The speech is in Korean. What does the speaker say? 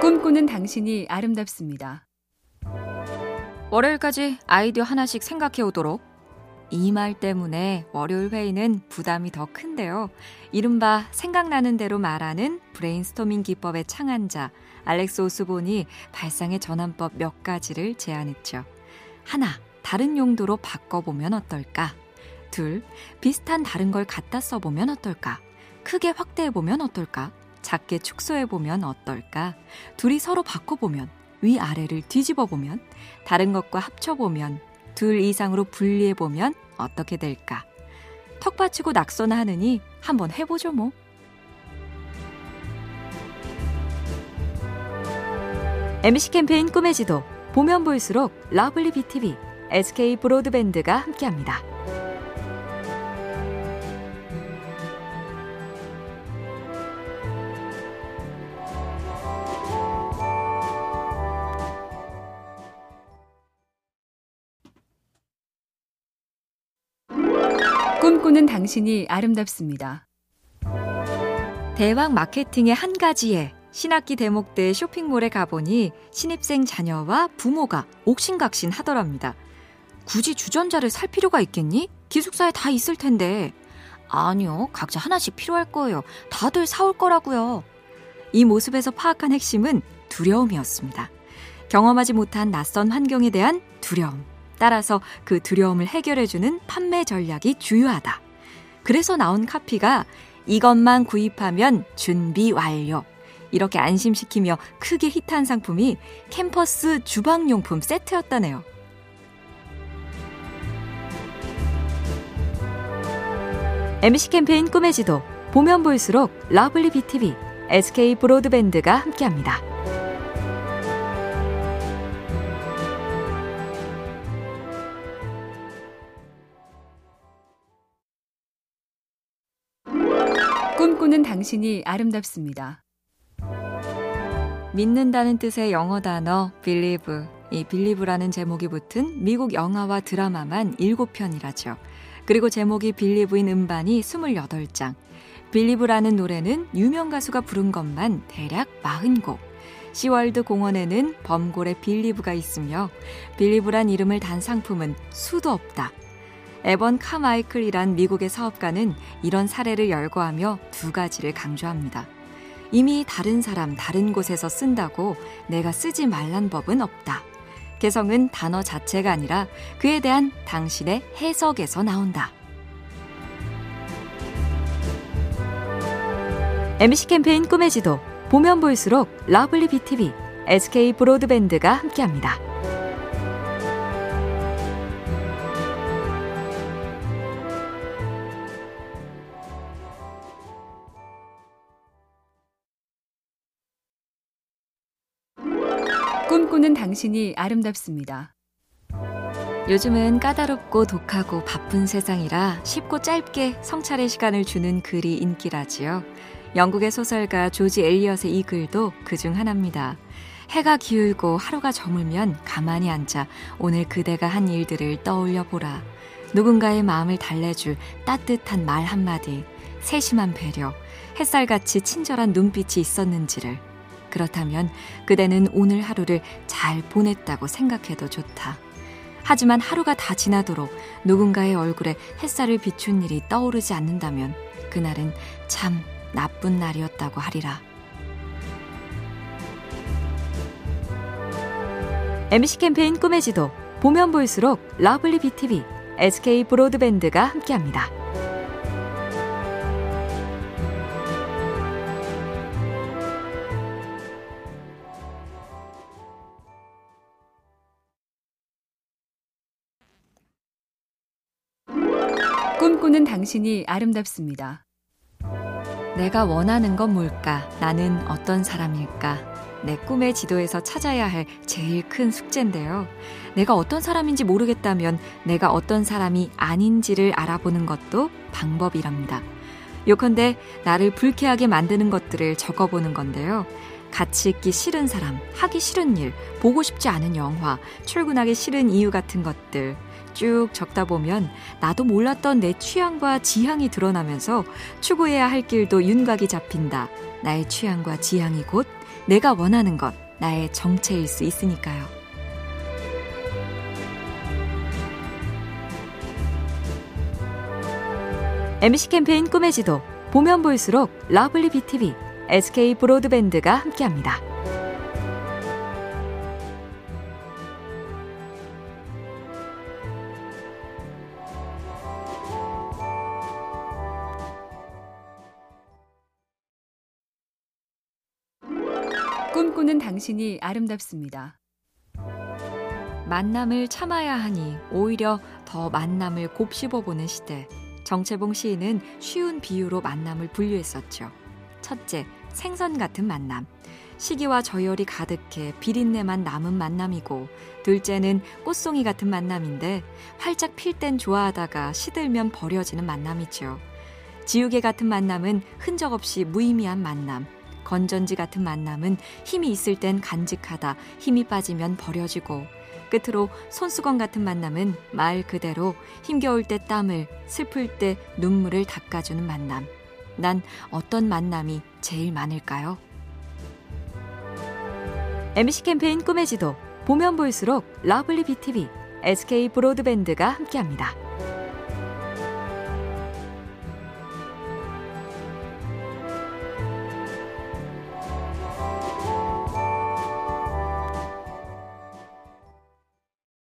꿈꾸는 당신이 아름답습니다. 월요일까지 아이디어 하나씩 생각해 오도록. 이 말 때문에 월요일 회의는 부담이 더 큰데요. 이른바 생각나는 대로 말하는 브레인스토밍 기법의 창안자 알렉스 오스본이 발상의 전환법 몇 가지를 제안했죠. 하나, 다른 용도로 바꿔보면 어떨까? 둘, 비슷한 다른 걸 갖다 써보면 어떨까? 크게 확대해보면 어떨까? 작게 축소해보면 어떨까? 둘이 서로 바꿔보면, 위아래를 뒤집어보면, 다른 것과 합쳐보면, 둘 이상으로 분리해보면 어떻게 될까? 턱 받치고 낙서나 하느니 한번 해보죠 뭐. MC 캠페인 꿈의 지도 보면 볼수록 lovely BTV, SK 브로드밴드가 함께합니다. 꿈꾸는 당신이 아름답습니다. 대왕 마케팅의 한 가지에 신학기 대목 때 쇼핑몰에 가보니 신입생 자녀와 부모가 옥신각신 하더랍니다. 굳이 주전자를 살 필요가 있겠니? 기숙사에 다 있을 텐데. 아니요, 각자 하나씩 필요할 거예요. 다들 사올 거라고요. 이 모습에서 파악한 핵심은 두려움이었습니다. 경험하지 못한 낯선 환경에 대한 두려움. 따라서 그 두려움을 해결해주는 판매 전략이 주효하다. 그래서 나온 카피가 이것만 구입하면 준비 완료. 이렇게 안심시키며 크게 히트한 상품이 캠퍼스 주방용품 세트였다네요. MC 캠페인 꿈의 지도 보면 볼수록 lovely BTV, SK 브로드밴드가 함께합니다. 꿈꾸는 당신이 아름답습니다. 믿는다는 뜻의 영어 단어 believe, 이 believe라는 제목이 붙은 미국 영화와 드라마만 7편이라죠. 그리고 제목이 believe인 음반이 28장. believe라는 노래는 유명 가수가 부른 것만 대략 40곡. 시월드 공원에는 범고래 Believe가 있으며 Believe란 이름을 단 상품은 수도 없다. 에번 카마이클이란 미국의 사업가는 이런 사례를 열거하며 두 가지를 강조합니다. 이미 다른 사람, 다른 곳에서 쓴다고 내가 쓰지 말란 법은 없다. 개성은 단어 자체가 아니라 그에 대한 당신의 해석에서 나온다. MC 캠페인 꿈의 지도 보면 볼수록 lovely BTV, SK 브로드밴드가 함께합니다. 꿈꾸는 당신이 아름답습니다. 요즘은 까다롭고 독하고 바쁜 세상이라 쉽고 짧게 성찰의 시간을 주는 글이 인기라지요. 영국의 소설가 조지 엘리엇의 이 글도 그 중 하나입니다. 해가 기울고 하루가 저물면 가만히 앉아 오늘 그대가 한 일들을 떠올려 보라. 누군가의 마음을 달래줄 따뜻한 말 한마디, 세심한 배려, 햇살같이 친절한 눈빛이 있었는지를 그렇다면 그대는 오늘 하루를 잘 보냈다고 생각해도 좋다. 하지만 하루가 다 지나도록 누군가의 얼굴에 햇살을 비춘 일이 떠오르지 않는다면 그날은 참 나쁜 날이었다고 하리라. MC 캠페인 꿈의 지도 보면 볼수록 lovely BTV, SK 브로드밴드가 함께합니다. 꿈꾸는 당신이 아름답습니다. 내가 원하는 건 뭘까? 나는 어떤 사람일까? 내 꿈의 지도에서 찾아야 할 제일 큰 숙제인데요. 내가 어떤 사람인지 모르겠다면 내가 어떤 사람이 아닌지를 알아보는 것도 방법이랍니다. 요컨대 나를 불쾌하게 만드는 것들을 적어보는 건데요. 같이 있기 싫은 사람, 하기 싫은 일, 보고 싶지 않은 영화, 출근하기 싫은 이유 같은 것들, 쭉 적다 보면 나도 몰랐던 내 취향과 지향이 드러나면서 추구해야 할 길도 윤곽이 잡힌다. 나의 취향과 지향이 곧 내가 원하는 것, 나의 정체일 수 있으니까요. MC 캠페인 꿈의 지도 보면 볼수록 lovely BTV, SK 브로드밴드가 함께합니다. 꿈꾸는 당신이 아름답습니다. 만남을 참아야 하니 오히려 더 만남을 곱씹어보는 시대. 정채봉 시인은 쉬운 비유로 만남을 분류했었죠. 첫째, 생선 같은 만남. 시기와 저열이 가득해 비린내만 남은 만남이고, 둘째는 꽃송이 같은 만남인데, 활짝 필 땐 좋아하다가 시들면 버려지는 만남이죠. 지우개 같은 만남은 흔적 없이 무의미한 만남. 건전지 같은 만남은 힘이 있을 땐 간직하다, 힘이 빠지면 버려지고, 끝으로 손수건 같은 만남은 말 그대로 힘겨울 때 땀을, 슬플 때 눈물을 닦아주는 만남. 난 어떤 만남이 제일 많을까요? MC 캠페인 꿈의 지도, 보면 볼수록 lovely BTV, SK 브로드밴드가 함께합니다.